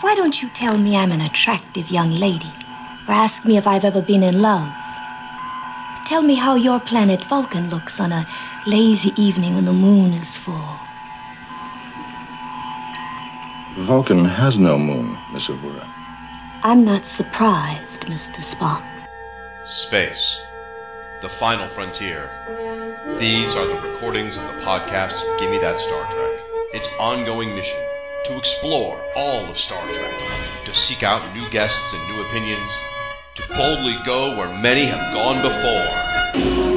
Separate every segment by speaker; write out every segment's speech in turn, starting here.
Speaker 1: Why don't you tell me I'm an attractive young lady? Or ask me if I've ever been in love? Tell me how your planet Vulcan looks on a lazy evening when the moon is full.
Speaker 2: Vulcan has no moon, Miss Uhura.
Speaker 1: I'm not surprised, Mr. Spock.
Speaker 3: Space. The final frontier. These are the recordings of the podcast Gimme That Star Trek. Its ongoing mission to explore all of Star Trek, to seek out new guests and new opinions, to boldly go where many have gone before.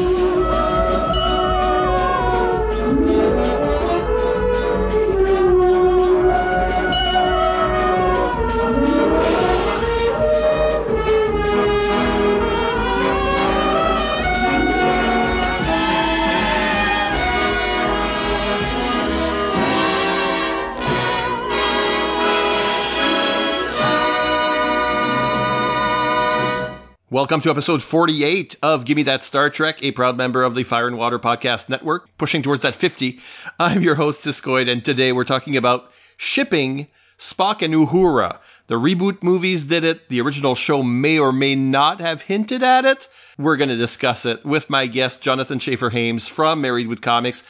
Speaker 4: Welcome to episode 48 of Gimme That Star Trek, a proud member of the Fire and Water Podcast Network, pushing towards that 50. I'm your host, Siskoid, and today we're talking about shipping Spock and Uhura. The reboot movies did it. The original show may or may not have hinted at it. We're going to discuss it with my guest, Jonathan Schaefer Hames from Married with Comics.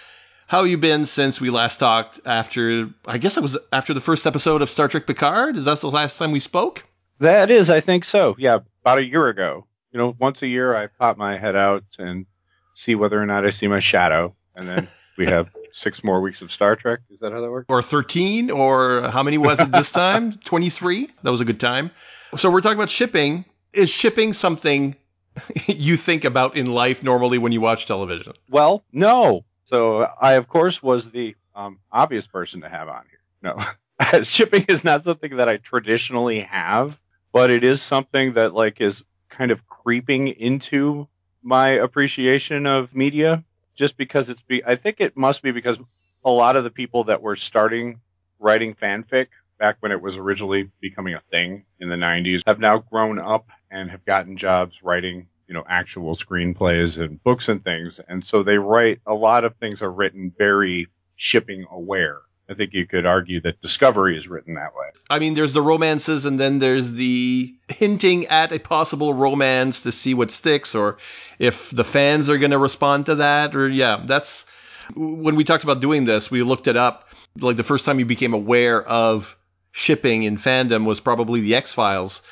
Speaker 4: How you been since we last talked after, I guess it was after the first episode of Star Trek Picard? Is that the last time we spoke?
Speaker 5: That is, I think so. Yeah, about a year ago. You know, once a year I pop my head out and see whether or not I see my shadow, and then we have six more weeks of Star Trek. Is that how that works?
Speaker 4: Or 13, or how many was it this time? 23? That was a good time. So we're talking about shipping. Is shipping something you think about in life normally when you watch television?
Speaker 5: Well, no. So I, of course, was the um, obvious person to have on here. No, shipping is not something that I traditionally have but it is something that like is kind of creeping into my appreciation of media just because it's be I think it must be because a lot of the people that were starting writing fanfic back when it was originally becoming a thing in the 90s have now grown up and have gotten jobs writing you know actual screenplays and books and things. And so they write a lot of things are written very shipping aware I think you could argue that Discovery is written that way.
Speaker 4: I mean, there's the romances, and then there's the hinting at a possible romance to see what sticks, or if the fans are going to respond to that. Or, yeah, that's when we talked about doing this, we looked it up. Like the first time you became aware of shipping in fandom was probably the X Files.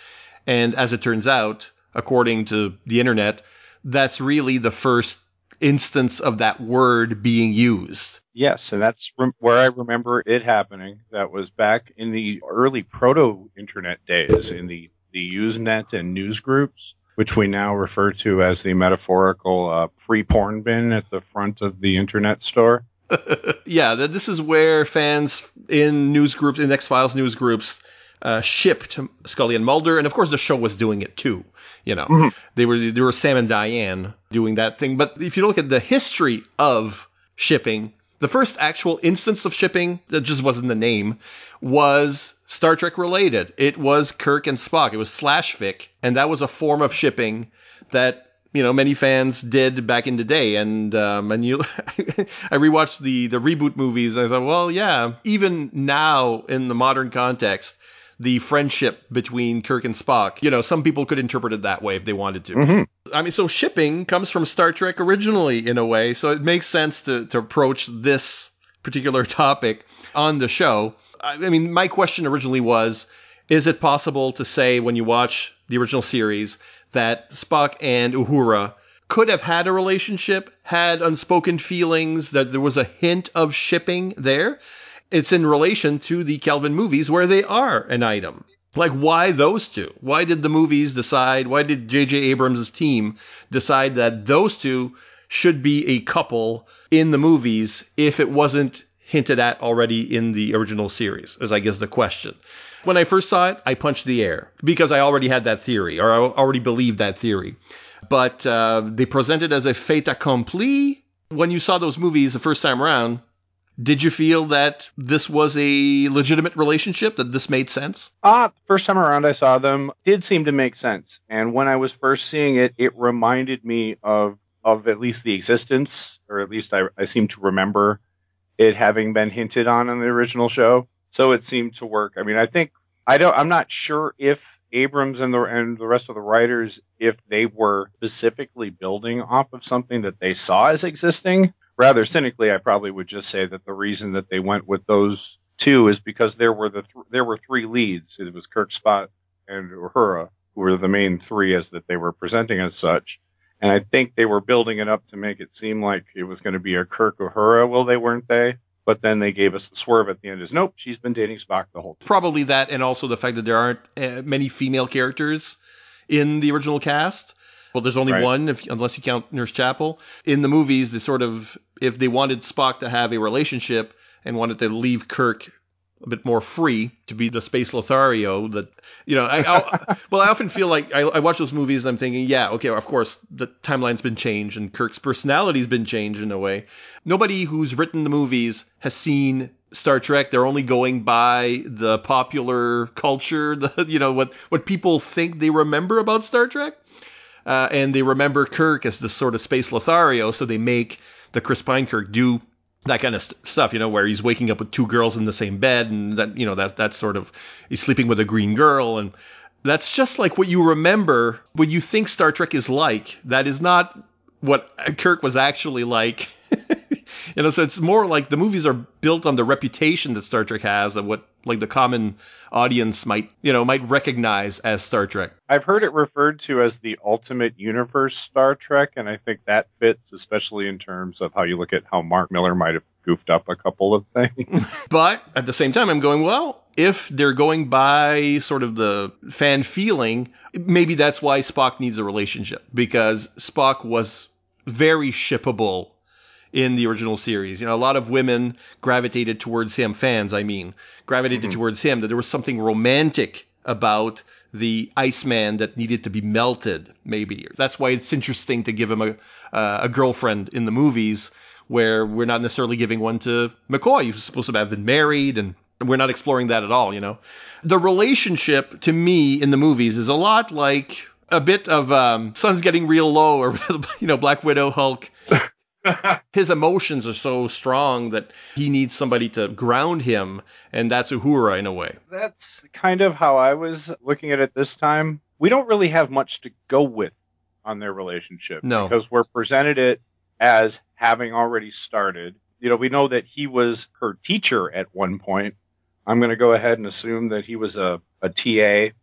Speaker 4: And as it turns out, according to the internet, that's really the first instance of that word being used.
Speaker 5: Yes, and that's where I remember it happening. That was back in the early proto internet days in the, the Usenet and news groups, which we now refer to as the metaphorical uh, free porn bin at the front of the internet store.
Speaker 4: yeah, this is where fans in news groups, in X Files news groups, uh, shipped Scully and Mulder, and of course the show was doing it too. You know, mm-hmm. they were they were Sam and Diane doing that thing. But if you look at the history of shipping, the first actual instance of shipping that just wasn't the name was Star Trek related. It was Kirk and Spock. It was slash fic, and that was a form of shipping that you know many fans did back in the day. And um, and you, I rewatched the the reboot movies. And I thought, well, yeah, even now in the modern context, the friendship between Kirk and Spock. You know, some people could interpret it that way if they wanted to. Mm-hmm. I mean, so shipping comes from Star Trek originally in a way, so it makes sense to, to approach this particular topic on the show. I mean, my question originally was, is it possible to say when you watch the original series that Spock and Uhura could have had a relationship, had unspoken feelings, that there was a hint of shipping there? It's in relation to the Kelvin movies where they are an item. Like, why those two? Why did the movies decide, why did J.J. Abrams' team decide that those two should be a couple in the movies if it wasn't hinted at already in the original series, is I guess the question. When I first saw it, I punched the air because I already had that theory or I already believed that theory. But uh, they presented as a fait accompli. When you saw those movies the first time around, did you feel that this was a legitimate relationship, that this made sense?
Speaker 5: Ah, uh, first time around I saw them did seem to make sense. And when I was first seeing it, it reminded me of of at least the existence, or at least I, I seem to remember it having been hinted on in the original show. So it seemed to work. I mean, I think I don't. I'm not sure if Abrams and the and the rest of the writers, if they were specifically building off of something that they saw as existing. Rather cynically, I probably would just say that the reason that they went with those two is because there were the th- there were three leads. It was Kirk, Spock, and Uhura, who were the main three as that they were presenting as such. And I think they were building it up to make it seem like it was going to be a Kirk Uhura. Well, they weren't they? But then they gave us the swerve at the end is nope, she's been dating Spock the whole time.
Speaker 4: Probably that, and also the fact that there aren't uh, many female characters in the original cast. Well, there's only
Speaker 5: Right.
Speaker 4: one, if, unless you count Nurse Chapel. In the movies, they sort of, if they wanted Spock to have a relationship and wanted to leave Kirk a bit more free to be the space Lothario, that you know, I, I well, I often feel like I, I watch those movies and I'm thinking, yeah, okay, of course the timeline's been changed and Kirk's personality's been changed in a way. Nobody who's written the movies has seen Star Trek. They're only going by the popular culture, the you know what what people think they remember about Star Trek. Uh, and they remember Kirk as this sort of space Lothario, so they make the Chris Pine Kirk do that kind of st- stuff, you know, where he's waking up with two girls in the same bed, and that you know that that's sort of he's sleeping with a green girl, and that's just like what you remember when you think Star Trek is like. That is not what Kirk was actually like. you know, so it's more like the movies are built on the reputation that Star Trek has and what like the common audience might, you know, might recognize as Star Trek.
Speaker 5: I've heard it referred to as the ultimate universe Star Trek, and I think that fits, especially in terms of how you look at how Mark Millar might have goofed up a couple of things.
Speaker 4: But at the same time, I'm going, well, if they're going by sort of the fan feeling, maybe that's why Spock needs a relationship because Spock was very shippable in the original series. You know, a lot of women gravitated towards him, fans, I mean, gravitated towards him, that there was something romantic about the Iceman that needed to be melted, maybe. That's why it's interesting to give him a, uh, a girlfriend in the movies where we're not necessarily giving one to McCoy, who's supposed to have been married and we're not exploring that at all, you know. The relationship to me in the movies is a lot like a bit of um, Sun's Getting Real Low or, you know, Black Widow, Hulk. His emotions are so strong that he needs somebody to ground him, and that's Uhura in a way.
Speaker 5: That's kind of how I was looking at it this time. We don't really have much to go with on their relationship.
Speaker 4: No.
Speaker 5: Because we're presented it as having already started. You know, we know that he was her teacher at one point. I'm going to go ahead and assume that he was a, a TA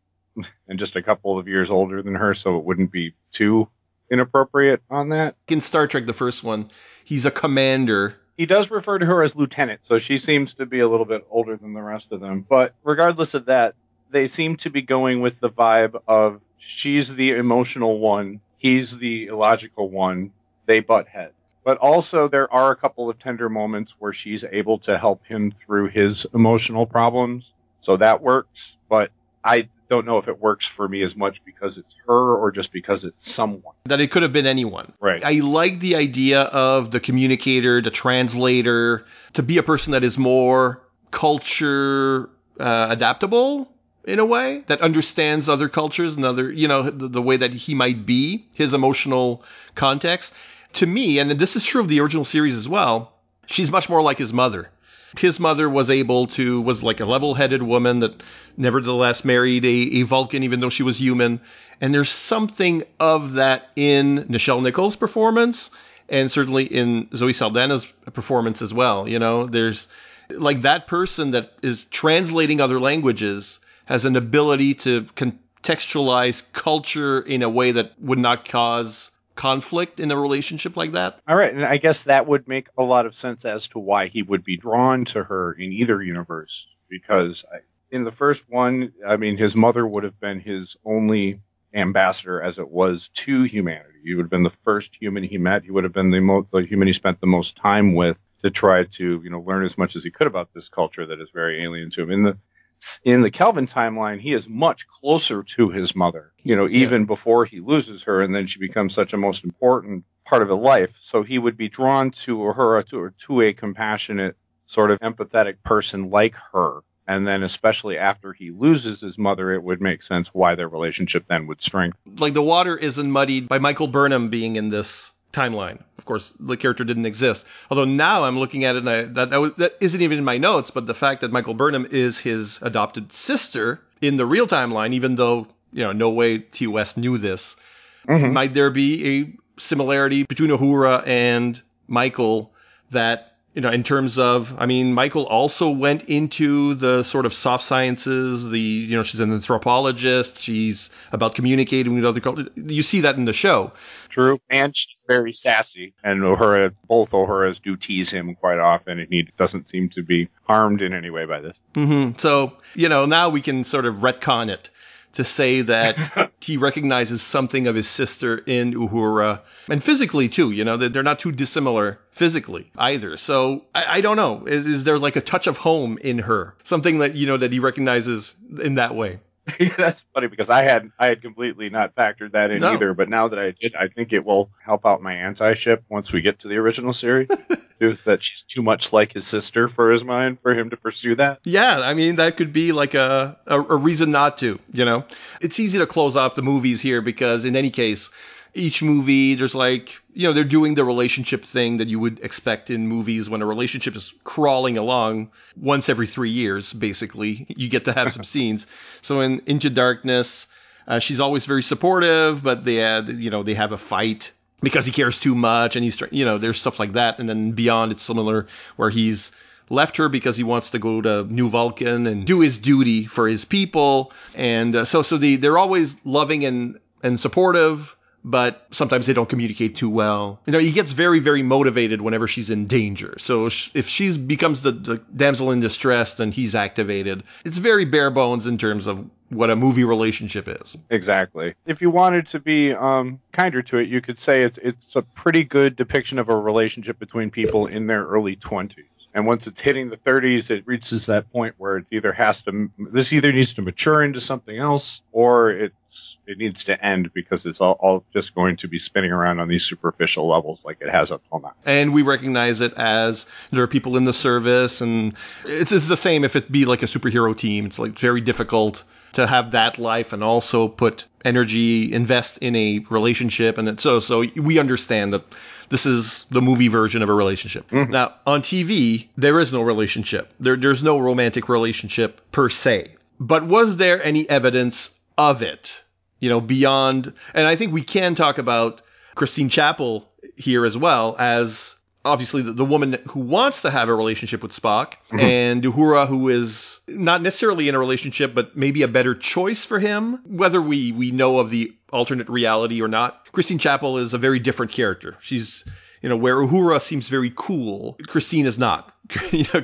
Speaker 5: and just a couple of years older than her, so it wouldn't be too inappropriate on that.
Speaker 4: In Star Trek, the first one, he's a commander.
Speaker 5: He does refer to her as lieutenant, so she seems to be a little bit older than the rest of them. But regardless of that, they seem to be going with the vibe of she's the emotional one, he's the illogical one, they butt heads. But also, there are a couple of tender moments where she's able to help him through his emotional problems. So that works. But I don't know if it works for me as much because it's her or just because it's someone.
Speaker 4: That it could have been anyone.
Speaker 5: Right.
Speaker 4: I like the idea of the communicator, the translator, to be a person that is more culture uh, adaptable in a way that understands other cultures and other, you know, the, the way that he might be, his emotional context. To me, and this is true of the original series as well, she's much more like his mother. His mother was able to, was like a level headed woman that nevertheless married a, a Vulcan even though she was human. And there's something of that in Nichelle Nichols' performance and certainly in Zoe Saldana's performance as well. You know, there's like that person that is translating other languages has an ability to contextualize culture in a way that would not cause conflict in a relationship like that.
Speaker 5: All right, and I guess that would make a lot of sense as to why he would be drawn to her in either universe. Because I, in the first one, I mean, his mother would have been his only ambassador as it was to humanity. He would have been the first human he met. He would have been the, the human he spent the most time with to try to, you know, learn as much as he could about this culture that is very alien to him. In the in the Kelvin timeline, he is much closer to his mother, you know, even before he loses her, and then she becomes such a most important part of his life. So he would be drawn to her, to, to a compassionate, sort of empathetic person like her. And then, especially after he loses his mother, it would make sense why their relationship then would strengthen.
Speaker 4: Like the water isn't muddied by Michael Burnham being in this timeline. Of course, the character didn't exist. Although now I'm looking at it, and I, that that, that isn't even in my notes. But the fact that Michael Burnham is his adopted sister in the real timeline, even though you know no way T West knew this,
Speaker 5: Mhm.
Speaker 4: might there be a similarity between Uhura and Michael that you know in terms of I mean Michael also went into the sort of soft sciences the you know she's an anthropologist she's about communicating with other cultures you see that in the show
Speaker 5: True. And she's very sassy. And Uhura, both Uhuras do tease him quite often, and he doesn't seem to be harmed in any way by this.
Speaker 4: hmm So, you know, now we can sort of retcon it to say that he recognizes something of his sister in Uhura and physically too, you know, that they're not too dissimilar physically either. So I, I don't know. Is, is there like a touch of home in her? Something that, you know, that he recognizes in that way?
Speaker 5: That's funny because I had I had completely not factored that in
Speaker 4: No.
Speaker 5: either, but now that I did, I think it will help out my anti-ship once we get to the original series. is that she's too much like his sister for his mind for him to pursue that.
Speaker 4: Yeah, I mean that could be like a, a a reason not to, you know. It's easy to close off the movies here because in any case, each movie there's like, you know, they're doing the relationship thing that you would expect in movies when a relationship is crawling along once every 3 years basically. You get to have some scenes. So in Into Darkness, uh, she's always very supportive, but they had, you know, they have a fight because he cares too much and he's, you know, there's stuff like that. And then beyond, it's similar where he's left her because he wants to go to New Vulcan and do his duty for his people. And uh, so, so the, they're always loving and, and supportive. But sometimes they don't communicate too well. You know, he gets very, very motivated whenever she's in danger. So if she becomes the, the damsel in distress, then he's activated. It's very bare bones in terms of what a movie relationship is.
Speaker 5: Exactly. If you wanted to be um, kinder to it, you could say it's it's a pretty good depiction of a relationship between people in their early twenties. And once it's hitting the 30s, it reaches that point where it either has to this either needs to mature into something else or it's it needs to end because it's all, all just going to be spinning around on these superficial levels like it has up till now.
Speaker 4: and we recognize it as there are people in the service and it's, it's the same if it be like a superhero team it's like very difficult to have that life and also put energy invest in a relationship. And so so we understand that this is the movie version of a relationship. Mm-hmm. Now on tv there is no relationship. There there's no romantic relationship per se. But was there any evidence of it you know, beyond, and I think we can talk about Christine Chapel here as well as obviously the, the woman who wants to have a relationship with Spock and Uhura who is not necessarily in a relationship, but maybe a better choice for him, whether we, we know of the alternate reality or not. Christine Chapel is a very different character. She's, you know, where Uhura seems very cool, Christine is not. you know,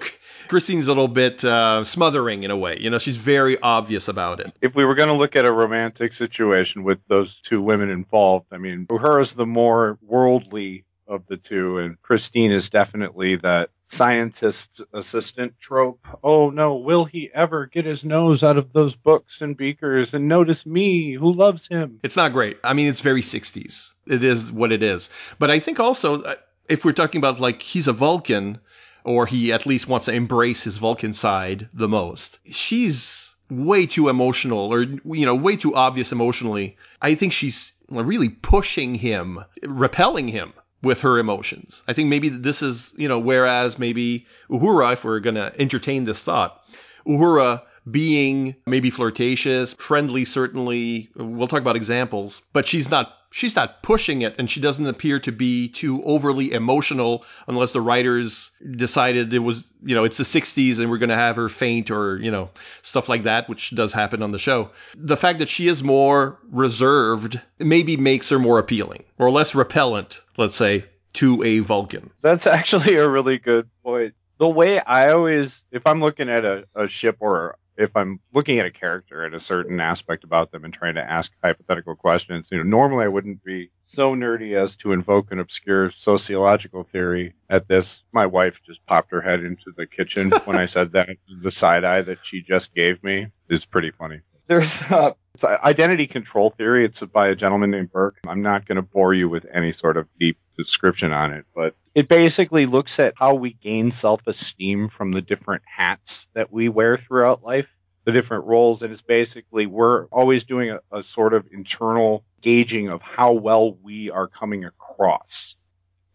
Speaker 4: Christine's a little bit uh, smothering in a way. You know, she's very obvious about it.
Speaker 5: if we were going to look at a romantic situation with those two women involved, I mean, Uhura's the more worldly of the two, and Christine is definitely that scientist's assistant trope. Oh no, will he ever get his nose out of those books and beakers and notice me who loves him?
Speaker 4: It's not great. I mean, it's very 60s. It is what it is. But I think also, uh, if we're talking about like he's a Vulcan, or he at least wants to embrace his Vulcan side the most, she's way too emotional, or, you know, way too obvious emotionally. I think she's really pushing him, repelling him with her emotions. I think maybe this is, you know, whereas maybe Uhura, if we're going to entertain this thought, Uhura being maybe flirtatious, friendly, certainly. We'll talk about examples, but she's not, she's not pushing it and she doesn't appear to be too overly emotional unless the writers decided it was, you know, it's the 60s and we're going to have her faint or, you know, stuff like that, which does happen on the show. The fact that she is more reserved maybe makes her more appealing or less repellent, let's say, to a Vulcan.
Speaker 5: That's actually a really good point. The way I always, if I'm looking at a, a ship or if I'm looking at a character and a certain aspect about them and trying to ask hypothetical questions, you know, normally I wouldn't be so nerdy as to invoke an obscure sociological theory at this. My wife just popped her head into the kitchen when I said that. The side eye that she just gave me is pretty funny. There's uh, it's a identity control theory. It's by a gentleman named Burke. I'm not going to bore you with any sort of deep description on it, but it basically looks at how we gain self-esteem from the different hats that we wear throughout life, the different roles. And it's basically we're always doing a, a sort of internal gauging of how well we are coming across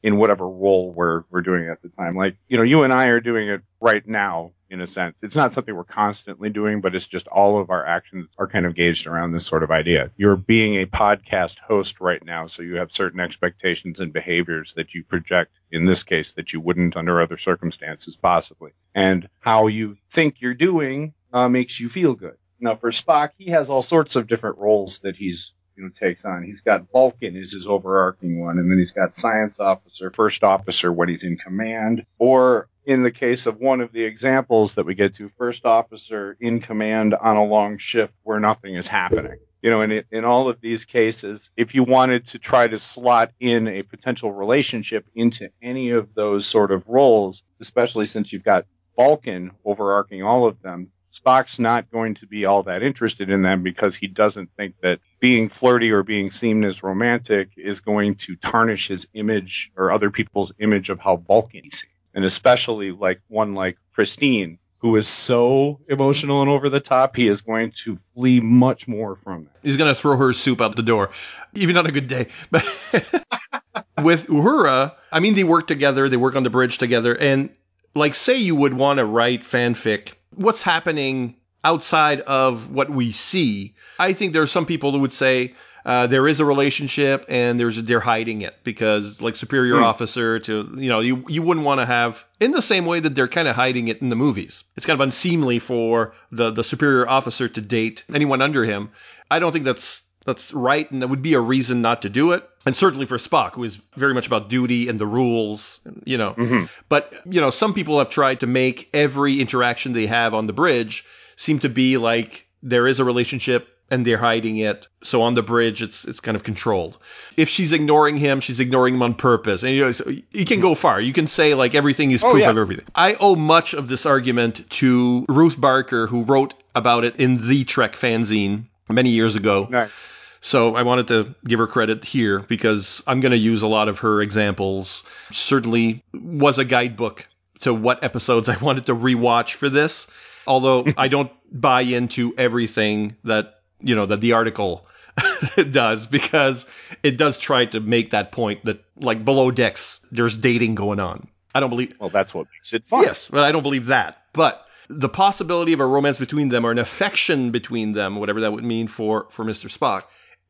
Speaker 5: in whatever role we're we're doing at the time. Like, you know, you and I are doing it right now in a sense. It's not something we're constantly doing, but it's just all of our actions are kind of gauged around this sort of idea. You're being a podcast host right now, so you have certain expectations and behaviors that you project in this case that you wouldn't under other circumstances possibly. And how you think you're doing uh, makes you feel good. Now for Spock, he has all sorts of different roles that he's you know takes on. He's got Vulcan is his overarching one, and then he's got science officer, first officer when he's in command, or in the case of one of the examples that we get to, first officer in command on a long shift where nothing is happening. You know, in in all of these cases, if you wanted to try to slot in a potential relationship into any of those sort of roles, especially since you've got Vulcan overarching all of them, Spock's not going to be all that interested in them because he doesn't think that being flirty or being seen as romantic is going to tarnish his image or other people's image of how Vulcan is seen. And especially like one like Christine, who is so emotional and over the top, he is going to flee much more from that.
Speaker 4: He's going to throw her soup out the door, even on a good day. But with Uhura, I mean, they work together, they work on the bridge together, and like, say you would want to write fanfic what's happening outside of what we see. I think there are some people who would say uh, there is a relationship and there's they're hiding it because like superior mm. officer to you know you you wouldn't want to have in the same way that they're kind of hiding it in the movies. It's kind of unseemly for the the superior officer to date anyone under him. I don't think that's that's right, and that would be a reason not to do it. And certainly for Spock, who is very much about duty and the rules, you know. Mm-hmm. But, you know, some people have tried to make every interaction they have on the bridge seem to be like there is a relationship and they're hiding it. So on the bridge, it's it's kind of controlled. If she's ignoring him, she's ignoring him on purpose. And you know, so you can go far. You can say like everything is oh, proof yes. of everything. I owe much of this argument to Ruth Barker, who wrote about it in the Trek fanzine many years ago.
Speaker 5: Nice.
Speaker 4: So I wanted to give her credit here because I'm going to use a lot of her examples. Certainly was a guidebook to what episodes I wanted to rewatch for this. Although I don't buy into everything that, you know, that the article does because it does try to make that point that like below decks, there's dating going on. I don't believe.
Speaker 5: Well, that's what makes it fun.
Speaker 4: Yes, but I don't believe that. But the possibility of a romance between them or an affection between them, whatever that would mean for, for Mr. Spock,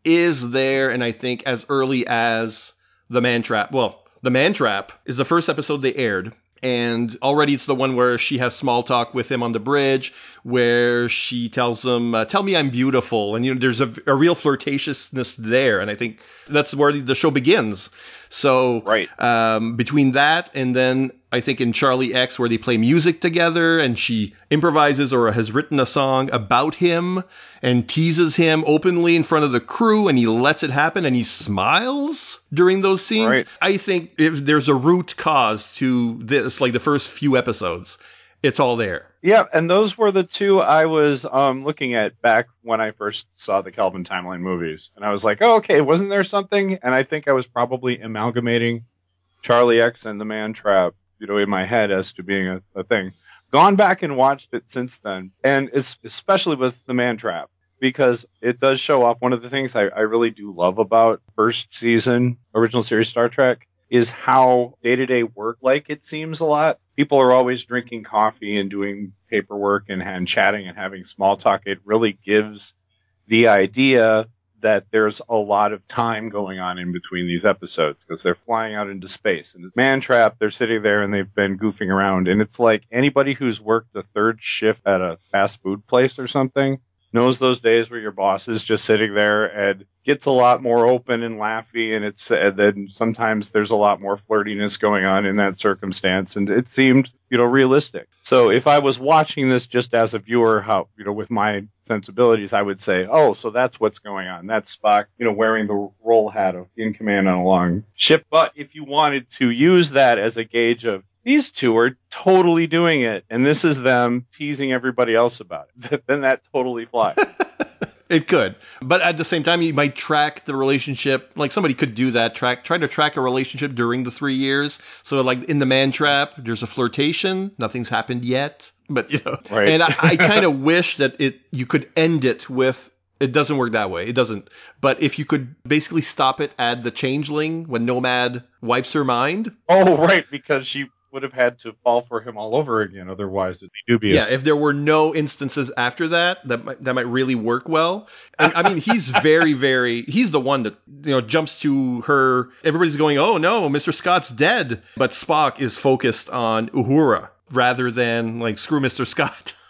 Speaker 4: is there, and I think as early as the Man Trap. Well, the Man Trap is the first episode they aired. And already it's the one where she has small talk with him on the bridge, where she tells him, uh, "Tell me I'm beautiful," and you know there's a, a real flirtatiousness there, and I think that's where the show begins. So,
Speaker 5: right
Speaker 4: um, between that and then I think in Charlie X where they play music together and she improvises or has written a song about him and teases him openly in front of the crew and he lets it happen and he smiles during those scenes. Right. I think if there's a root cause to this, like the first few episodes, it's all there.
Speaker 5: Yeah, and those were the two I was um, looking at back when I first saw the Kelvin Timeline movies. And I was like, oh, okay, wasn't there something? And I think I was probably amalgamating Charlie X and the Man Trap you know, in my head as to being a, a thing. Gone back and watched it since then, and especially with the Man Trap because it does show off one of the things I, I really do love about first season original series Star Trek is how day to day work like it seems a lot. People are always drinking coffee and doing paperwork and, and chatting and having small talk. It really gives the idea that there's a lot of time going on in between these episodes because they're flying out into space. And Man Trap, they're sitting there and they've been goofing around. And it's like anybody who's worked a third shift at a fast food place or something knows those days where your boss is just sitting there and gets a lot more open and laughy and it's and then sometimes there's a lot more flirtiness going on in that circumstance and it seemed you know realistic. So if i was watching this just as a viewer how you know with my sensibilities i would say oh so that's what's going on. That's spock you know wearing the role hat of in command on a long ship. But if you wanted to use that as a gauge of these two are totally doing it, and this is them teasing everybody else about it. then that totally flies.
Speaker 4: it could, but at the same time, you might track the relationship. Like somebody could do that, track try to track a relationship during the three years. So, like in the man trap, there's a flirtation. Nothing's happened yet, but you know. Right. And I, I kind of wish that it you could end it with It doesn't work that way. It doesn't. But if you could basically stop it at the changeling when Nomad wipes her mind.
Speaker 5: Oh, right, because she would have had to fall for him all over again. Otherwise, it'd be dubious.
Speaker 4: Yeah, if there were no instances after that, that might, that might really work well. And, I mean, he's very, very, he's the one that, you know, jumps to her. Everybody's going, oh no, Mr. Scott's dead. But Spock is focused on Uhura rather than like, screw Mr. Scott.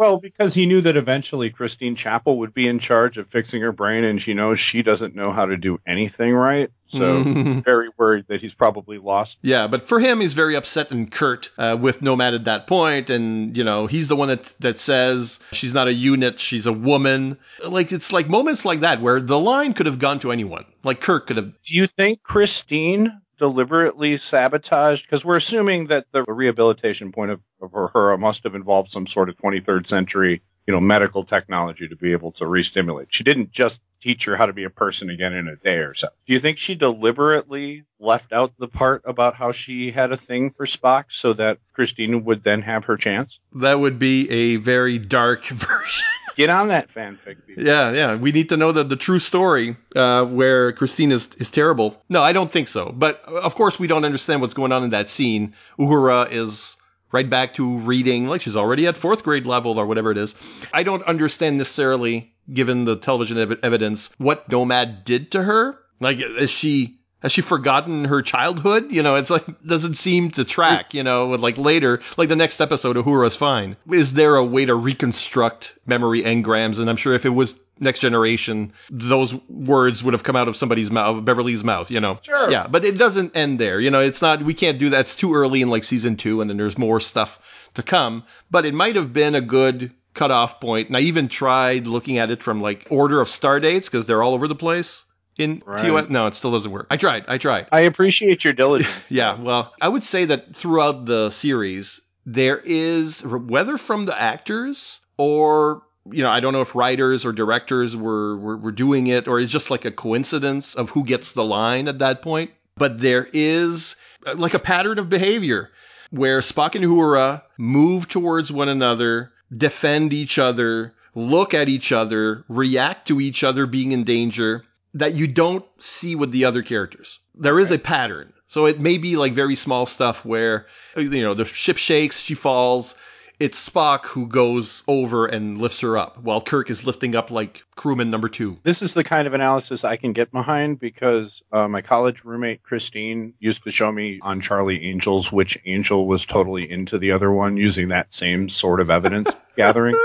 Speaker 5: Well, because he knew that eventually Christine Chapel would be in charge of fixing her brain, and she knows she doesn't know how to do anything right. So, very worried that he's probably lost.
Speaker 4: Yeah, but for him, he's very upset and curt uh, with Nomad at that point, and you know he's the one that that says she's not a unit, she's a woman. Like it's like moments like that where the line could have gone to anyone. Like Kirk could have.
Speaker 5: Do you think Christine deliberately sabotaged? Because we're assuming that the rehabilitation point of, of her must have involved some sort of 23rd century, you know, medical technology to be able to re-stimulate. She didn't just teach her how to be a person again in a day or so. Do you think she deliberately left out the part about how she had a thing for Spock so that Christina would then have her chance?
Speaker 4: That would be a very dark version.
Speaker 5: Get on that fanfic. People.
Speaker 4: Yeah, yeah. We need to know the, the true story uh, where Christine is, is terrible. No, I don't think so. But of course, we don't understand what's going on in that scene. Uhura is right back to reading, like she's already at fourth grade level or whatever it is. I don't understand necessarily, given the television ev- evidence, what Nomad did to her. Like, is she has she forgotten her childhood? You know, it's like doesn't seem to track. You know, like later, like the next episode, of Uhura's fine. Is there a way to reconstruct memory engrams? And I'm sure if it was next generation, those words would have come out of somebody's mouth, Beverly's mouth. You know,
Speaker 5: Sure.
Speaker 4: yeah. But it doesn't end there. You know, it's not. We can't do that. It's too early in like season two, and then there's more stuff to come. But it might have been a good cutoff point. And I even tried looking at it from like order of star dates because they're all over the place in
Speaker 5: Right.
Speaker 4: TOS. No, it still doesn't work. I tried. I tried.
Speaker 5: I appreciate your diligence.
Speaker 4: Yeah, well, I would say that throughout the series, there is whether from the actors or you know, I don't know if writers or directors were, were were doing it or it's just like a coincidence of who gets the line at that point. But there is uh, like a pattern of behavior where Spock and Uhura move towards one another, defend each other, look at each other, react to each other being in danger that you don't see with the other characters. There is a pattern. So it may be like very small stuff where, you know, the ship shakes, she falls. It's Spock who goes over and lifts her up while Kirk is lifting up like crewman number two.
Speaker 5: This is the kind of analysis I can get behind because uh, my college roommate Christine used to show me on Charlie Angels which angel was totally into the other one using that same sort of evidence gathering.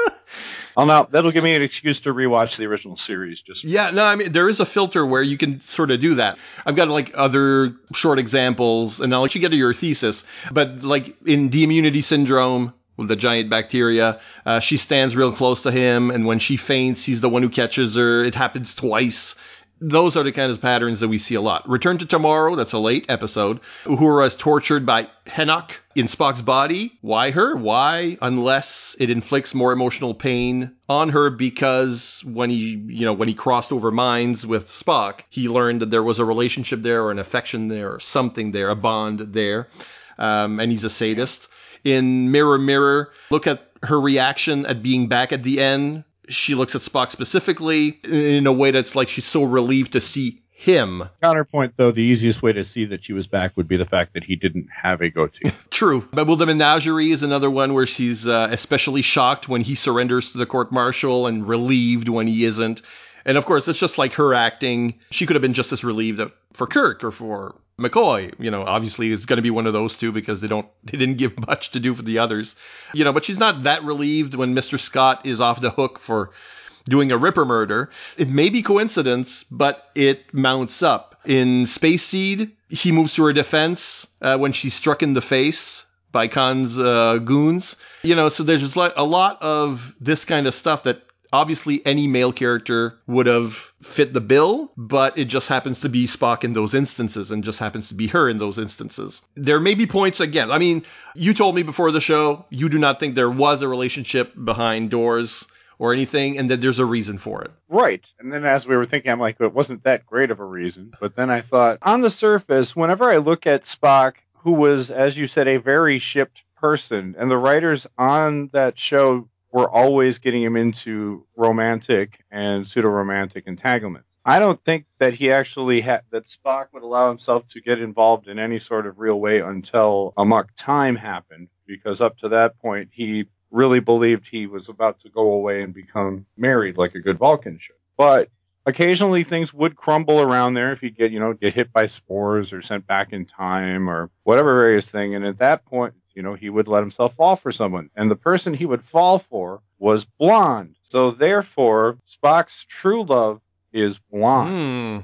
Speaker 5: I'll now that'll give me an excuse to rewatch the original series. Just
Speaker 4: Yeah, no, I mean, there is a filter where you can sort of do that. I've got like other short examples and I'll let you get to your thesis, but like in the immunity syndrome, with the giant bacteria, uh, she stands real close to him. And when she faints, he's the one who catches her. It happens twice. Those are the kind of patterns that we see a lot. Return to Tomorrow, that's a late episode. Uhura is tortured by Henoch in Spock's body. Why her? Why? Unless it inflicts more emotional pain on her because when he, you know, when he crossed over minds with Spock, he learned that there was a relationship there or an affection there or something there, a bond there. Um, and he's a sadist. In Mirror Mirror, look at her reaction at being back at the end. She looks at Spock specifically in a way that's like she's so relieved to see him.
Speaker 5: counterpoint though, the easiest way to see that she was back would be the fact that he didn't have a goatee.
Speaker 4: True. But Babul the Menagerie is another one where she's uh, especially shocked when he surrenders to the court martial and relieved when he isn't. And of course, it's just like her acting. She could have been just as relieved for Kirk or for McCoy. You know, obviously it's going to be one of those two because they don't, they didn't give much to do for the others. You know, but she's not that relieved when Mr. Scott is off the hook for doing a Ripper murder. It may be coincidence, but it mounts up. In Space Seed, he moves to her defense uh, when she's struck in the face by Khan's uh, goons. You know, so there's just like a lot of this kind of stuff that obviously any male character would have fit the bill, but it just happens to be Spock in those instances and just happens to be her in those instances. There may be points again. I mean, you told me before the show you do not think there was a relationship behind doors or anything and that there's a reason for it.
Speaker 5: Right. And then as we were thinking, I'm like, it wasn't that great of a reason. But then I thought, on the surface, whenever I look at Spock, who was, as you said, a very shipped person, and the writers on that show were always getting him into romantic and pseudo romantic entanglements. I don't think that he actually had that Spock would allow himself to get involved in any sort of real way until Amok Time happened, because up to that point he really believed he was about to go away and become married like a good Vulcan should. But occasionally things would crumble around there if you get, you know, get hit by spores or sent back in time or whatever various thing. And at that point, you know, he would let himself fall for someone. And the person he would fall for was blonde. So therefore, Spock's true love is blonde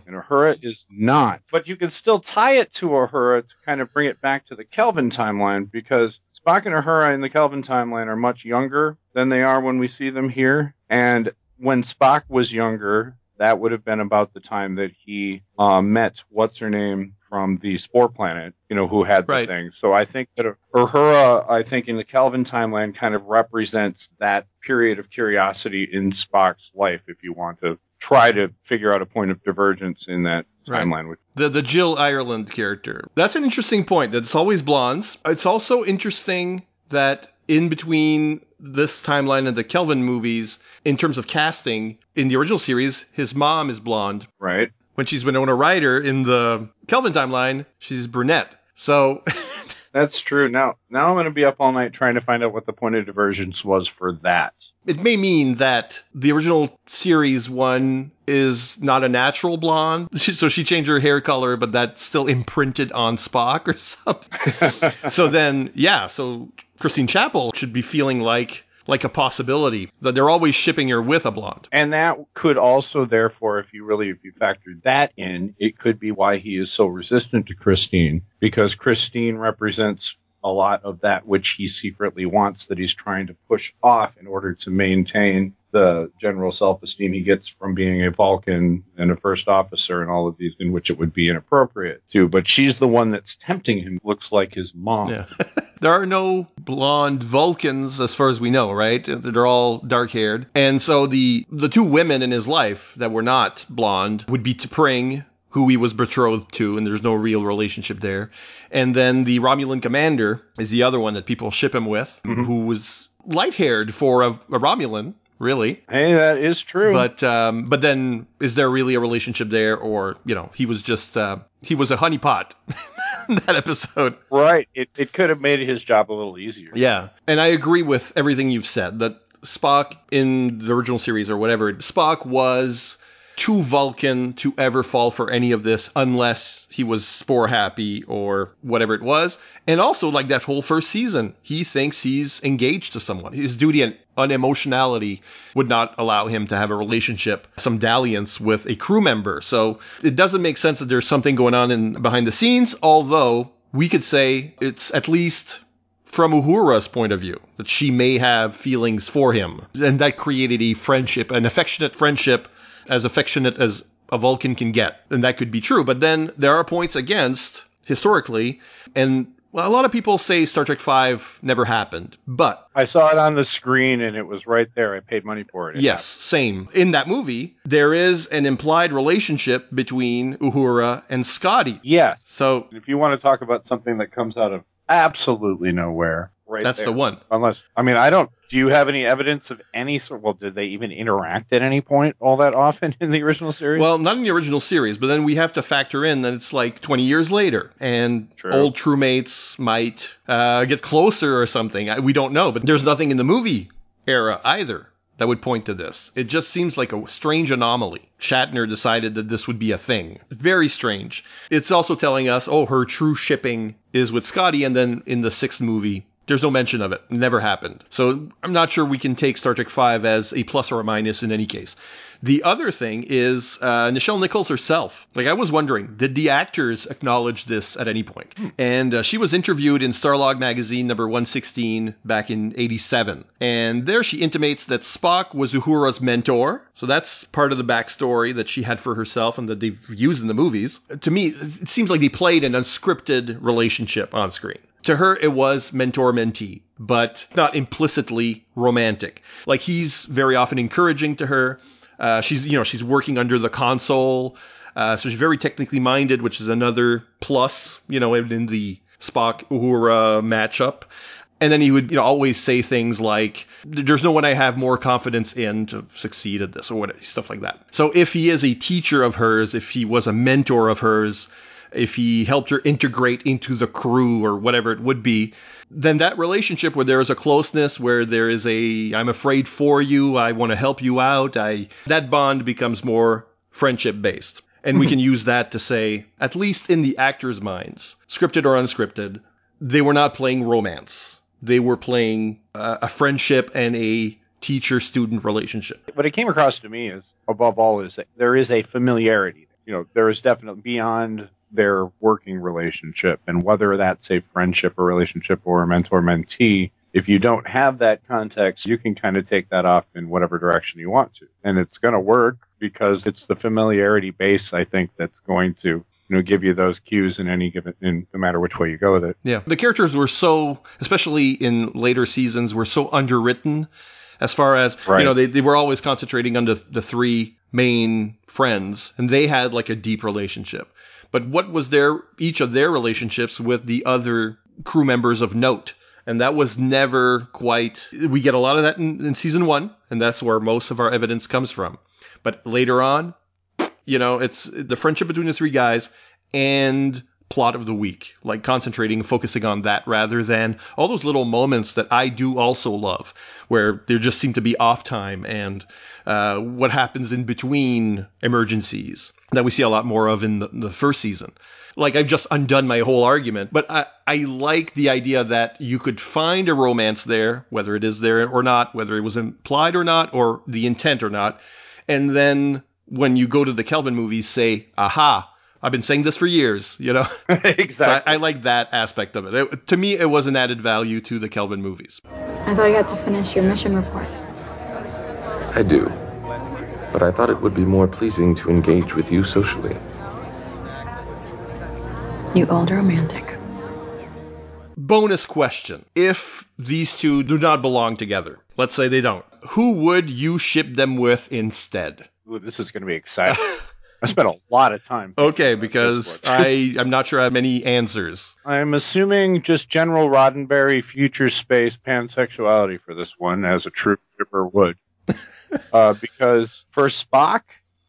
Speaker 4: Hmm.
Speaker 5: and Uhura is not. But you can still tie it to Uhura to kind of bring it back to the Kelvin timeline because Spock and Uhura in the Kelvin timeline are much younger than they are when we see them here. And when Spock was younger, that would have been about the time that he uh, met what's her name from the Spore Planet, you know, who had the
Speaker 4: Right.
Speaker 5: thing. So I think that Uhura, I think in the Kelvin timeline, kind of represents that period of curiosity in Spock's life. If you want to try to figure out a point of divergence in that timeline, which
Speaker 4: The the Jill Ireland character. That's an interesting point. That it's always blondes. It's also interesting that in between this timeline and the Kelvin movies, in terms of casting, in the original series, his mom is blonde.
Speaker 5: right?
Speaker 4: When she's Winona Ryder in the Kelvin timeline, she's brunette. So
Speaker 5: That's true. Now, now I'm going to be up all night trying to find out what the point of divergence was for that.
Speaker 4: it may mean that the original series one is not a natural blonde. So she changed her hair color, but that's still imprinted on Spock or something. so then, yeah, so Christine Chapel should be feeling like like a possibility that they're always shipping her with a blonde.
Speaker 5: And that could also, therefore, if you really, if you factor that in, it could be why he is so resistant to Christine, because Christine represents a lot of that which he secretly wants that he's trying to push off in order to maintain the general self-esteem he gets from being a Vulcan and a first officer and all of these in which it would be inappropriate to. But she's the one that's tempting him, looks like his mom.
Speaker 4: Yeah. there are no blonde Vulcans as far as we know, right? They're all dark-haired. And so the the two women in his life that were not blonde would be T'Pring, who he was betrothed to, and there's no real relationship there. And then the Romulan commander is the other one that people ship him with, mm-hmm. who was light-haired for a, a Romulan, really.
Speaker 5: Hey, that is true.
Speaker 4: But um, but then is there really a relationship there, or you know, he was just uh, he was a honeypot that episode.
Speaker 5: right. It, it could have made his job a little easier.
Speaker 4: Yeah. And I agree with everything you've said that Spock in the original series or whatever, Spock was too Vulcan to ever fall for any of this unless he was spore happy or whatever it was. And also, like that whole first season, he thinks he's engaged to someone. His duty and unemotionality would not allow him to have a relationship, some dalliance with a crew member. So it doesn't make sense that there's something going on in behind the scenes, although we could say it's at least from Uhura's point of view, that she may have feelings for him. And that created a friendship, an affectionate friendship, as affectionate as a Vulcan can get. And that could be true. But then there are points against, historically, and well, a lot of people say Star Trek V never happened. But
Speaker 5: I saw it on the screen and it was right there. I paid money for it. It
Speaker 4: yes, same. In that movie, there is an implied relationship between Uhura and Scotty.
Speaker 5: Yes.
Speaker 4: So
Speaker 5: If you want to talk about something that comes out of absolutely nowhere, right
Speaker 4: that's
Speaker 5: there.
Speaker 4: the one.
Speaker 5: Unless, I mean, I don't. Do you have any evidence of any sort? Well, did they even interact at any point all that often in the original series?
Speaker 4: Well, not in the original series, but then we have to factor in that it's like 20 years later, and
Speaker 5: True.
Speaker 4: old true mates might uh, get closer or something. I, we don't know, but there's nothing in the movie era either that would point to this. It just seems like a strange anomaly. Shatner decided that this would be a thing. Very strange. It's also telling us, oh, her true shipping is with Scotty, and then in the sixth movie, there's no mention of it. It never happened. So I'm not sure we can take Star Trek V as a plus or a minus in any case. The other thing is uh, Nichelle Nichols herself. Like I was wondering, did the actors acknowledge this at any point? And uh, she was interviewed in Starlog magazine number 116 back in 87. And there she intimates that Spock was Uhura's mentor. So that's part of the backstory that she had for herself and that they've used in the movies. To me, it seems like they played an unscripted relationship on screen. To her, it was mentor mentee, but not implicitly romantic. Like he's very often encouraging to her. Uh, she's, you know, she's working under the console. Uh, so she's very technically minded, which is another plus, you know, in the Spock Uhura matchup. And then he would, you know, always say things like, there's no one I have more confidence in to succeed at this or whatever, stuff like that. So if he is a teacher of hers, if he was a mentor of hers, if he helped her integrate into the crew or whatever it would be, then that relationship where there is a closeness, where there is a, I'm afraid for you, I want to help you out, I, that bond becomes more friendship based. And we can use that to say, at least in the actors' minds, scripted or unscripted, they were not playing romance they were playing uh, a friendship and a teacher student relationship.
Speaker 5: What it came across to me is, above all, is that there is a familiarity. You know, there is definitely beyond their working relationship, and whether that's a friendship or relationship or a mentor mentee. If you don't have that context, you can kind of take that off in whatever direction you want to. And it's going to work because it's the familiarity base, I think, that's going to you know, give you those cues in any given, in no matter which way you go with it.
Speaker 4: Yeah, the characters were so, especially in later seasons, were so underwritten. As far as right. you know, they, they were always concentrating on the, the three main friends, and they had like a deep relationship. But what was their each of their relationships with the other crew members of note? And that was never quite. We get a lot of that in, in season one, and that's where most of our evidence comes from. But later on, you know, it's the friendship between the three guys and plot of the week, like concentrating, focusing on that rather than all those little moments that I do also love, where there just seem to be off time and uh, what happens in between emergencies that we see a lot more of in the, the, first season. Like I've just undone my whole argument, but I, I like the idea that you could find a romance there, whether it is there or not, whether it was implied or not, or the intent or not, and then when you go to the Kelvin movies, say, aha, I've been saying this for years, you know?
Speaker 5: exactly. So
Speaker 4: I, I, like that aspect of it. it. To me, it was an added value to the Kelvin movies.
Speaker 6: I thought you had to finish your mission report.
Speaker 7: I do. But I thought it would be more pleasing to engage with you socially.
Speaker 6: You old romantic.
Speaker 4: Bonus question. If these two do not belong together, let's say they don't, who would you ship them with instead?
Speaker 5: Ooh, this is going to be exciting. I spent a lot of time.
Speaker 4: Okay, because I I'm not sure I have many answers.
Speaker 5: I'm assuming just general Roddenberry future space pansexuality for this one, as a true shipper would. uh, because for Spock,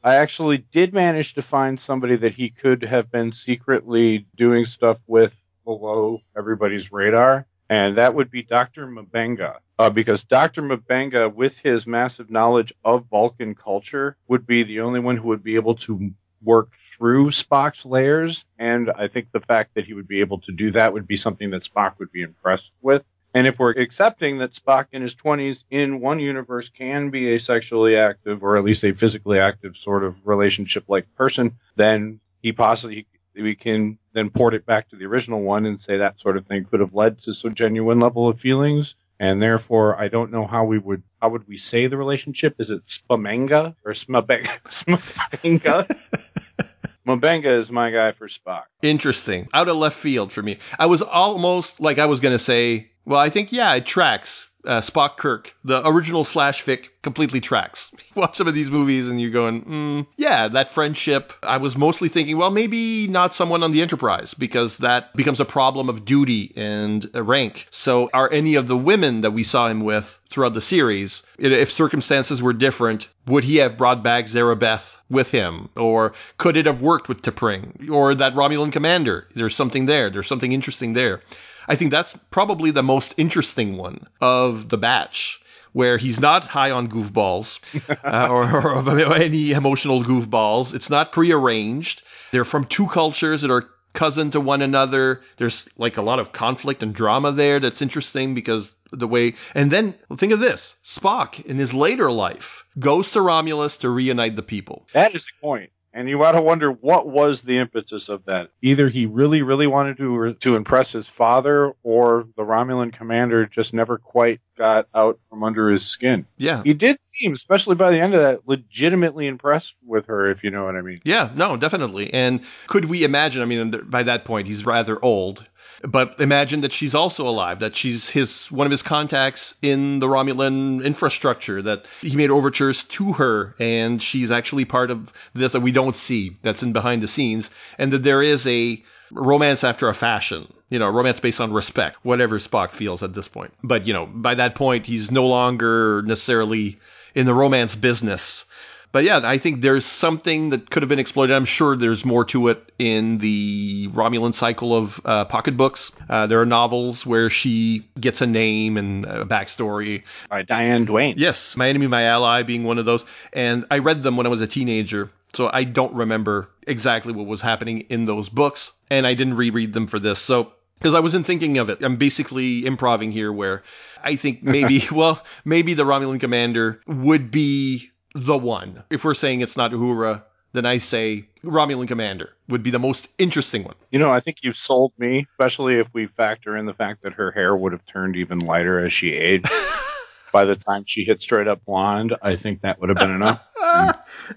Speaker 5: I actually did manage to find somebody that he could have been secretly doing stuff with below everybody's radar, and that would be Dr. M'Benga uh, because Dr. M'Benga, with his massive knowledge of Vulcan culture, would be the only one who would be able to work through Spock's layers. And I think the fact that he would be able to do that would be something that Spock would be impressed with. And if we're accepting that Spock in his 20s in one universe can be a sexually active or at least a physically active sort of relationship like person, then he possibly we can then port it back to the original one and say that sort of thing could have led to some genuine level of feelings and therefore I don't know how we would how would we say the relationship? Is it Spamenga or Smabenga? Smabenga? M'Benga is my guy for Spock.
Speaker 4: Interesting. Out of left field for me. I was almost like I was going to say, well, I think, yeah, it tracks uh, Spock Kirk, the original slash fic, completely tracks. watch some of these movies and you're going, mm, yeah, that friendship. I was mostly thinking, well, maybe not someone on the Enterprise because that becomes a problem of duty and rank. So are any of the women that we saw him with throughout the series, if circumstances were different, would he have brought back Beth with him? Or could it have worked with T'Pring? Or that Romulan commander? There's something there. There's something interesting there. I think that's probably the most interesting one of the batch where he's not high on goofballs uh, or, or, any emotional goofballs. It's not prearranged. They're from two cultures that are cousin to one another. There's like a lot of conflict and drama there that's interesting because the way, and then think of this Spock in his later life goes to Romulus to reunite the people.
Speaker 5: That is the point. And you ought to wonder what was the impetus of that. Either he really, really wanted to to impress his father, or the Romulan commander just never quite got out from under his skin.
Speaker 4: Yeah,
Speaker 5: he did seem, especially by the end of that, legitimately impressed with her, if you know what I mean.
Speaker 4: Yeah, no, definitely. And could we imagine? I mean, by that point, he's rather old. But imagine that she's also alive, that she's his one of his contacts in the Romulan infrastructure, that he made overtures to her, and she's actually part of this that we don't see, that's in behind the scenes, and that there is a romance after a fashion. You know, romance based on respect, whatever Spock feels at this point. But, you know, by that point, he's no longer necessarily in the romance business. But yeah, I think there's something that could have been exploited. I'm sure there's more to it in the Romulan cycle of uh, pocketbooks. Uh, there are novels where she gets a name and a backstory.
Speaker 5: By Diane Duane.
Speaker 4: Yes, My Enemy, My Ally being one of those. And I read them when I was a teenager. So I don't remember exactly what was happening in those books. And I didn't reread them for this. So because I wasn't thinking of it. I'm basically improving here where I think maybe, well, maybe the Romulan commander would be the one. If we're saying it's not Uhura, then I say Romulan Commander would be the most interesting one.
Speaker 5: You know, I think you've sold me, especially if we factor in the fact that her hair would have turned even lighter as she aged. By the time she hit straight up blonde, I think that would have been enough.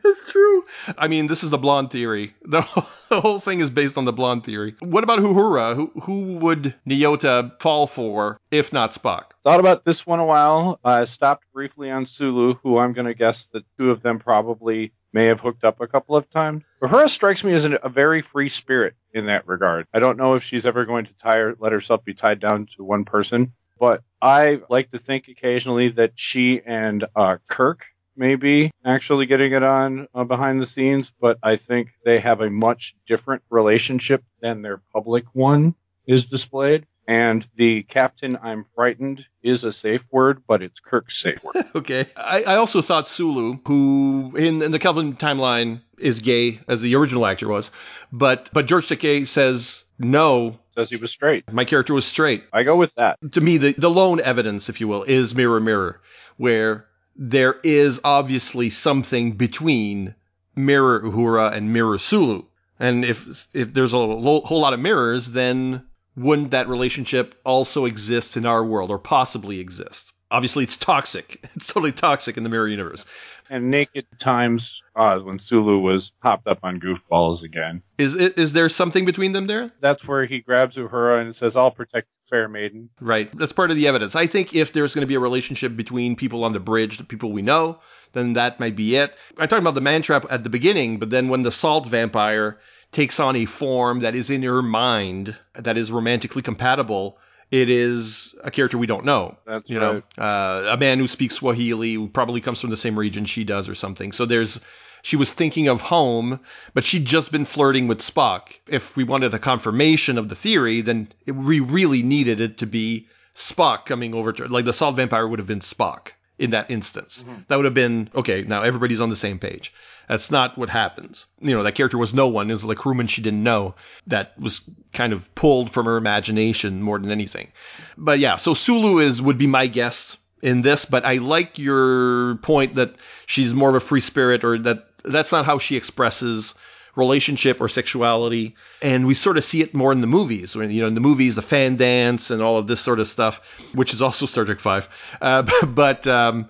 Speaker 4: That's true. I mean, this is the blonde theory. The, the whole thing is based on the blonde theory. What about Uhura? Who, who would Nyota fall for if not Spock?
Speaker 5: Thought about this one a while. I stopped briefly on Sulu, who I'm going to guess the two of them probably may have hooked up a couple of times. Uhura strikes me as an, a very free spirit in that regard. I don't know if she's ever going to tie her, let herself be tied down to one person, but I like to think occasionally that she and uh, Kirk may be actually getting it on uh, behind the scenes, but I think they have a much different relationship than their public one is displayed. And the captain, I'm frightened, is a safe word, but it's Kirk's safe word.
Speaker 4: okay. I, I, also thought Sulu, who in, in, the Kelvin timeline is gay, as the original actor was, but but George Takei says no.
Speaker 5: Says he was straight.
Speaker 4: My character was straight.
Speaker 5: I go with that.
Speaker 4: To me, the, the lone evidence, if you will, is Mirror Mirror, where there is obviously something between Mirror Uhura and Mirror Sulu. And if if there's a whole lot of mirrors, then wouldn't that relationship also exist in our world or possibly exist? Obviously, it's toxic. It's totally toxic in the mirror universe.
Speaker 5: And naked times uh, when Sulu was hopped up on goofballs again.
Speaker 4: Is is there something between them there?
Speaker 5: That's where he grabs Uhura and says, "I'll protect you, fair maiden."
Speaker 4: Right. That's part of the evidence. I think if there's going to be a relationship between people on the bridge, the people we know, then that might be it. I talked about the man trap at the beginning, but then when the salt vampire takes on a form that is in your mind that is romantically compatible, it is a character we don't know.
Speaker 5: That's
Speaker 4: you
Speaker 5: right.
Speaker 4: know, uh, a man who speaks Swahili, who probably comes from the same region she does or something. So there's, she was thinking of home, but she'd just been flirting with Spock. If we wanted a confirmation of the theory, then it, we really needed it to be Spock coming over to, like the Salt Vampire would have been Spock in that instance. Mm-hmm. That would have been, okay, now everybody's on the same page. That's not what happens. You know, that character was no one. It was like crewman she didn't know that was kind of pulled from her imagination more than anything. But yeah, so Sulu is, would be my guess in this, but I like your point that she's more of a free spirit or that that's not how she expresses relationship or sexuality. And we sort of see it more in the movies. When, you know, in the movies, the fan dance and all of this sort of stuff, which is also Star Trek Five. Uh, but um,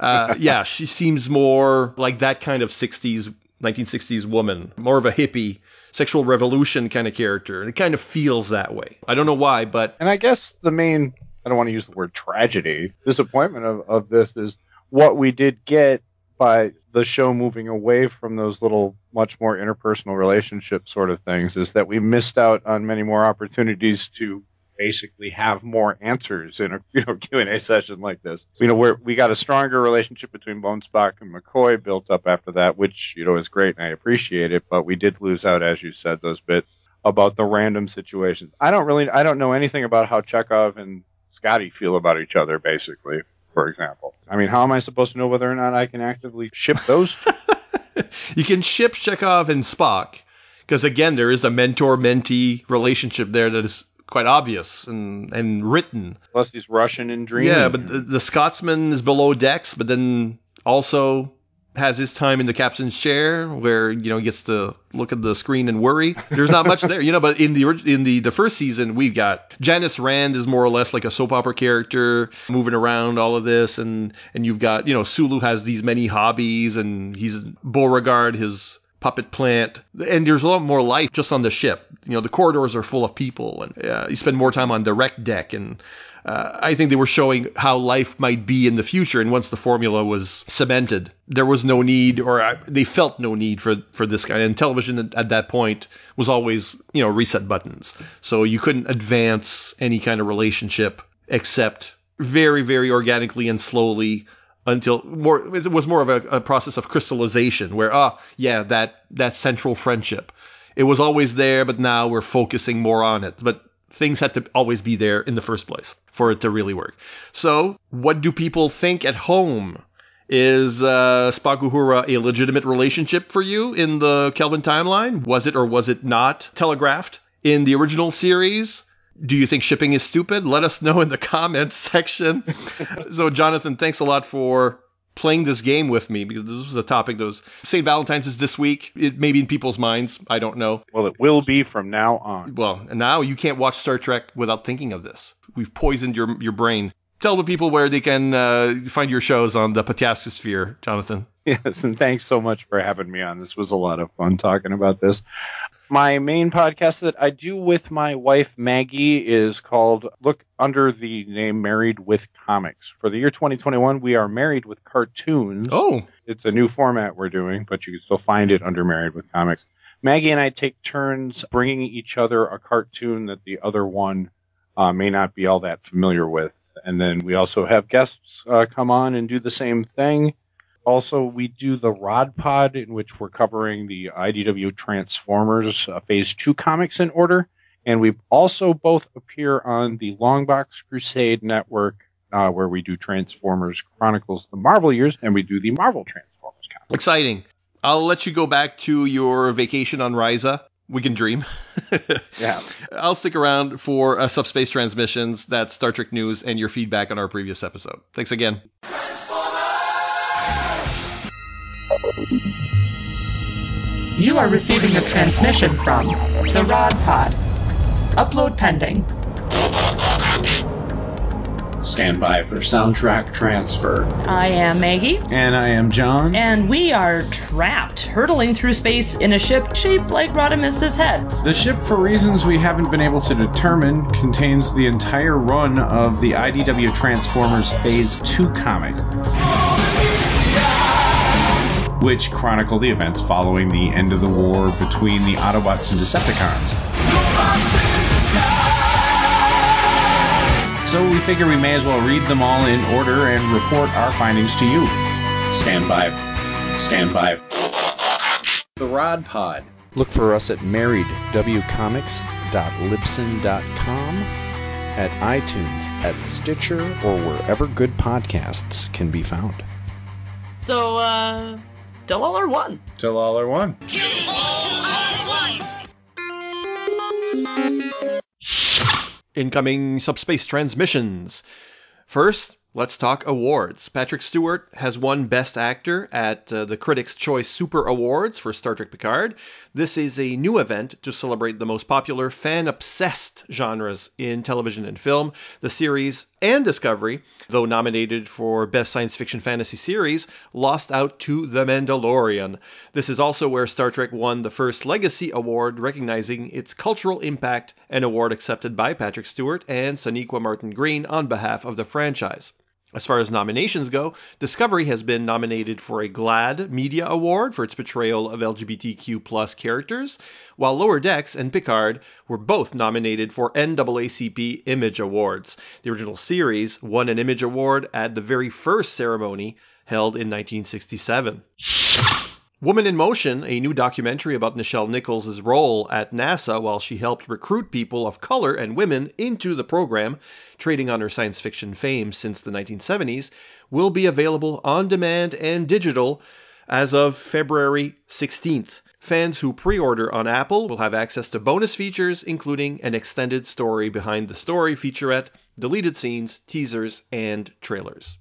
Speaker 4: uh, yeah, she seems more like that kind of 60s, 1960s woman, more of a hippie, sexual revolution kind of character. It kind of feels that way. I don't know why, but.
Speaker 5: And I guess the main, I don't want to use the word tragedy, disappointment of, of this is what we did get by the show moving away from those little, much more interpersonal relationship sort of things is that we missed out on many more opportunities to basically have more answers in a you know Q and A session like this. You know, where we got a stronger relationship between Bone Spock and McCoy built up after that, which you know is great and I appreciate it. But we did lose out, as you said, those bits about the random situations. I don't really, I don't know anything about how Chekov and Scotty feel about each other, basically. For example, I mean, how am I supposed to know whether or not I can actively ship those two?
Speaker 4: you can ship Chekov and Spock because again, there is a mentor-mentee relationship there that is quite obvious and, and written.
Speaker 5: Plus, he's Russian and dreaming.
Speaker 4: Yeah, but the, the Scotsman is below decks, but then also has his time in the captain's chair where you know he gets to look at the screen and worry. There's not much there, you know. But in the in the the first season, we've got Janice Rand is more or less like a soap opera character moving around all of this, and and you've got you know Sulu has these many hobbies, and he's Beauregard his puppet plant, and there's a lot more life just on the ship. You know, the corridors are full of people, and uh, you spend more time on the rec deck, and Uh, I think they were showing how life might be in the future, and once the formula was cemented, there was no need, or uh, they felt no need for for this kind. And television at, at that point was always, you know, reset buttons, so you couldn't advance any kind of relationship except very, very organically and slowly until more it was more of a, a process of crystallization where ah yeah that that central friendship it was always there but now we're focusing more on it but things had to always be there in the first place for it to really work so what do people think at home is uh, Spock Uhura a legitimate relationship for you in the Kelvin timeline? Was it or was it not telegraphed in the original series? Do you think shipping is stupid? Let us know in the comments section. so, Jonathan, thanks a lot for playing this game with me because this was a topic that was St. Valentine's is this week. It may be in people's minds. I don't know.
Speaker 5: Well, it will be from now on.
Speaker 4: Well, and now you can't watch Star Trek without thinking of this. We've poisoned your your brain. Tell the people where they can uh, find your shows on the Podcastosphere, Jonathan.
Speaker 5: Yes, and thanks so much for having me on. This was a lot of fun talking about this. My main podcast that I do with my wife Maggie is called Look under the name Married with Comics. For the year 2021, we are married with cartoons.
Speaker 4: Oh,
Speaker 5: It's a new format we're doing, but you can still find it under Married with Comics. Maggie and I take turns bringing each other a cartoon that the other one uh, may not be all that familiar with. And then we also have guests uh, come on and do the same thing. Also, we do the Rod Pod, in which we're covering the IDW Transformers uh, Phase 2 comics in order. And we also both appear on the Longbox Crusade Network, uh, where we do Transformers Chronicles the Marvel years, and we do the Marvel Transformers comics.
Speaker 4: exciting. I'll let you go back to your vacation on Risa. We can dream.
Speaker 5: Yeah.
Speaker 4: I'll stick around for uh, subspace transmissions, that's Star Trek news, and your feedback on our previous episode. Thanks again.
Speaker 8: You are receiving a transmission from the Rod Pod. Upload pending.
Speaker 9: Stand by for soundtrack transfer.
Speaker 8: I am Maggie,
Speaker 9: And I am John.
Speaker 8: and we are trapped, hurtling through space in a ship shaped like Rodimus's head.
Speaker 9: The ship, for reasons we haven't been able to determine, contains the entire run of the IDW Transformers Phase 2 comic, which chronicle the events following the end of the war between the Autobots and Decepticons. So we figure we may as well read them all in order and report our findings to you. Stand by. Stand by. The Rod Pod.
Speaker 10: Look for us at marriedwcomics.libsyn.com, at iTunes, at Stitcher, or wherever good podcasts can be found.
Speaker 8: So, uh, till all are one.
Speaker 9: Till all are one.
Speaker 4: Incoming subspace transmissions. First, let's talk awards. Patrick Stewart has won Best Actor at uh, the Critics' Choice Super Awards for Star Trek Picard. This is a new event to celebrate the most popular fan obsessed genres in television and film. The series and Discovery, though nominated for Best Science Fiction Fantasy Series, lost out to The Mandalorian. This is also where Star Trek won the first Legacy Award, recognizing its cultural impact, an award accepted by Patrick Stewart and Sonequa Martin Green on behalf of the franchise. As far as nominations go, Discovery has been nominated for a GLAAD Media Award for its portrayal of LGBTQ plus characters, while Lower Decks and Picard were both nominated for NAACP Image Awards. The original series won an Image Award at the very first ceremony held in 1967. Woman in Motion, a new documentary about Nichelle Nichols' role at NASA while she helped recruit people of color and women into the program, trading on her science fiction fame since the 1970s, will be available on demand and digital as of February 16th. Fans who pre order on Apple will have access to bonus features, including an extended story behind the story featurette, deleted scenes, teasers, and trailers.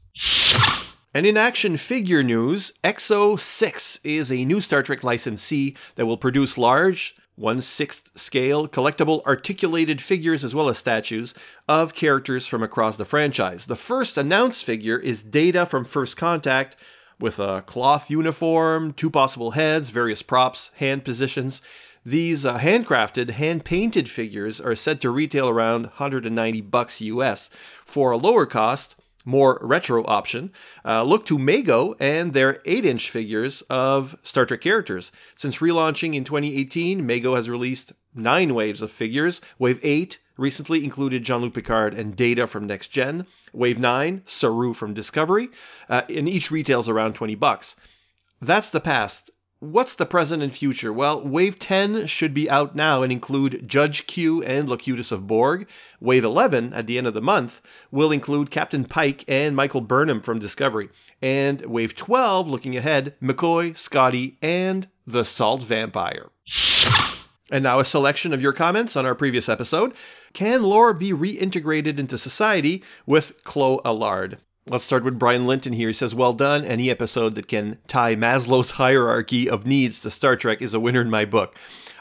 Speaker 4: And in action figure news, Exo 6 is a new Star Trek licensee that will produce large, one sixth scale, collectible articulated figures as well as statues of characters from across the franchise. The first announced figure is Data from First Contact with a cloth uniform, two possible heads, various props, hand positions. These uh, handcrafted, hand-painted figures are said to retail around 190 bucks US. For a lower cost, more retro option, uh, look to Mego and their 8 inch figures of Star Trek characters. Since relaunching in 2018, Mego has released nine waves of figures. Wave 8 recently included Jean Luc Picard and Data from Next Gen. Wave 9, Saru from Discovery, uh, and each retails around 20 bucks. That's the past. What's the present and future? Well, Wave 10 should be out now and include Judge Q and Locutus of Borg. Wave 11, at the end of the month, will include Captain Pike and Michael Burnham from Discovery. And Wave 12, looking ahead, McCoy, Scotty, and the Salt Vampire. And now a selection of your comments on our previous episode. Can lore be reintegrated into society with Chloe Allard? Let's start with Brian Linton here. He says, Well done. Any episode that can tie Maslow's hierarchy of needs to Star Trek is a winner in my book.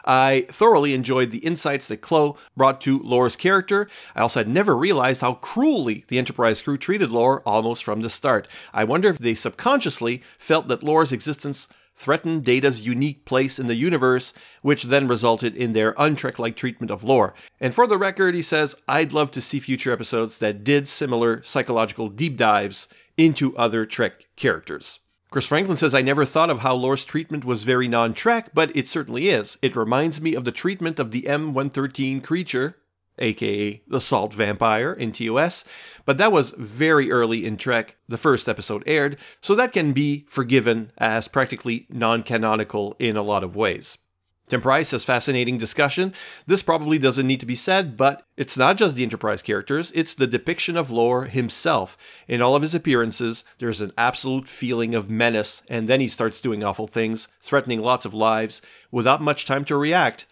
Speaker 4: I thoroughly enjoyed the insights that Chloe brought to Lore's character. I also had never realized how cruelly the Enterprise crew treated Lore almost from the start. I wonder if they subconsciously felt that Lore's existence threatened Data's unique place in the universe, which then resulted in their untrek like treatment of lore. And for the record, he says, I'd love to see future episodes that did similar psychological deep dives into other Trek characters. Chris Franklin says, I never thought of how Lore's treatment was very non Trek, but it certainly is. It reminds me of the treatment of the M113 creature aka the Salt Vampire in TOS, but that was very early in Trek, the first episode aired, so that can be forgiven as practically non canonical in a lot of ways. Tim says fascinating discussion. This probably doesn't need to be said, but it's not just the Enterprise characters, it's the depiction of Lore himself. In all of his appearances, there's an absolute feeling of menace, and then he starts doing awful things, threatening lots of lives, without much time to react.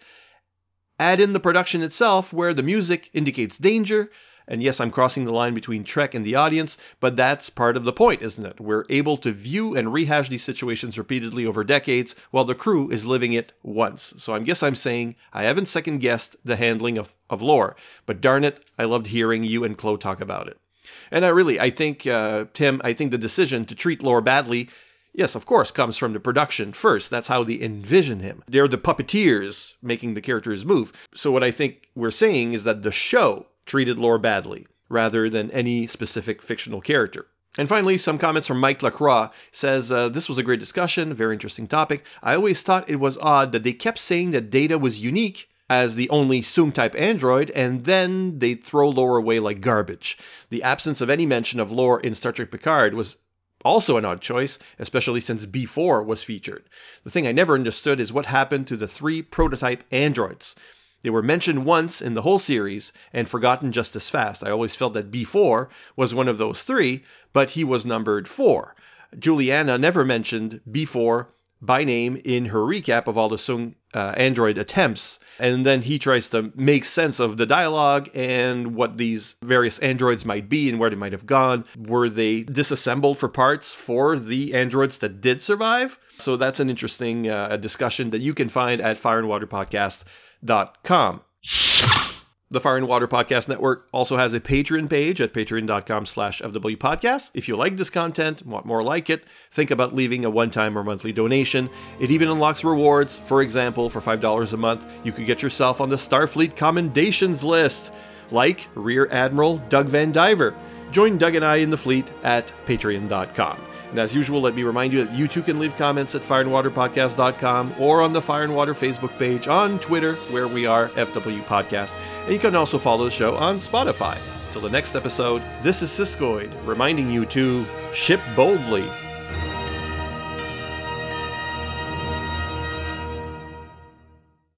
Speaker 4: Add in the production itself, where the music indicates danger. And yes, I'm crossing the line between Trek and the audience, but that's part of the point, isn't it? We're able to view and rehash these situations repeatedly over decades, while the crew is living it once. So I guess I'm saying I haven't second guessed the handling of, of lore, but darn it, I loved hearing you and Chloe talk about it. And I really, I think, uh, Tim, I think the decision to treat lore badly Yes, of course, comes from the production first. That's how they envision him. They're the puppeteers making the characters move. So, what I think we're saying is that the show treated Lore badly, rather than any specific fictional character. And finally, some comments from Mike Lacroix says, uh, This was a great discussion, very interesting topic. I always thought it was odd that they kept saying that Data was unique as the only Soong type android, and then they'd throw lore away like garbage. The absence of any mention of lore in Star Trek Picard was also an odd choice, especially since B4 was featured. The thing I never understood is what happened to the three prototype androids. They were mentioned once in the whole series and forgotten just as fast. I always felt that B4 was one of those three, but he was numbered 4. Juliana never mentioned B4 by name in her recap of all the Soong uh, Android attempts. And then he tries to make sense of the dialogue and what these various androids might be and where they might have gone. Were they disassembled for parts for the androids that did survive? So that's an interesting uh, discussion that you can find at fireandwaterpodcast.com. The Fire and Water Podcast Network also has a Patreon page at patreon.com slash fwpodcast. If you like this content, want more like it, think about leaving a one-time or monthly donation. It even unlocks rewards. For example, for $5 a month, you could get yourself on the Starfleet Commendations list, like Rear Admiral Doug Van Diver. Join Doug and I in the fleet at patreon.com. And as usual, let me remind you that you too can leave comments at fireandwaterpodcast.com or on the Fire and Water Facebook page, on Twitter, where we are FW Podcast. And you can also follow the show on Spotify. Till the next episode, this is Siskoid reminding you to ship boldly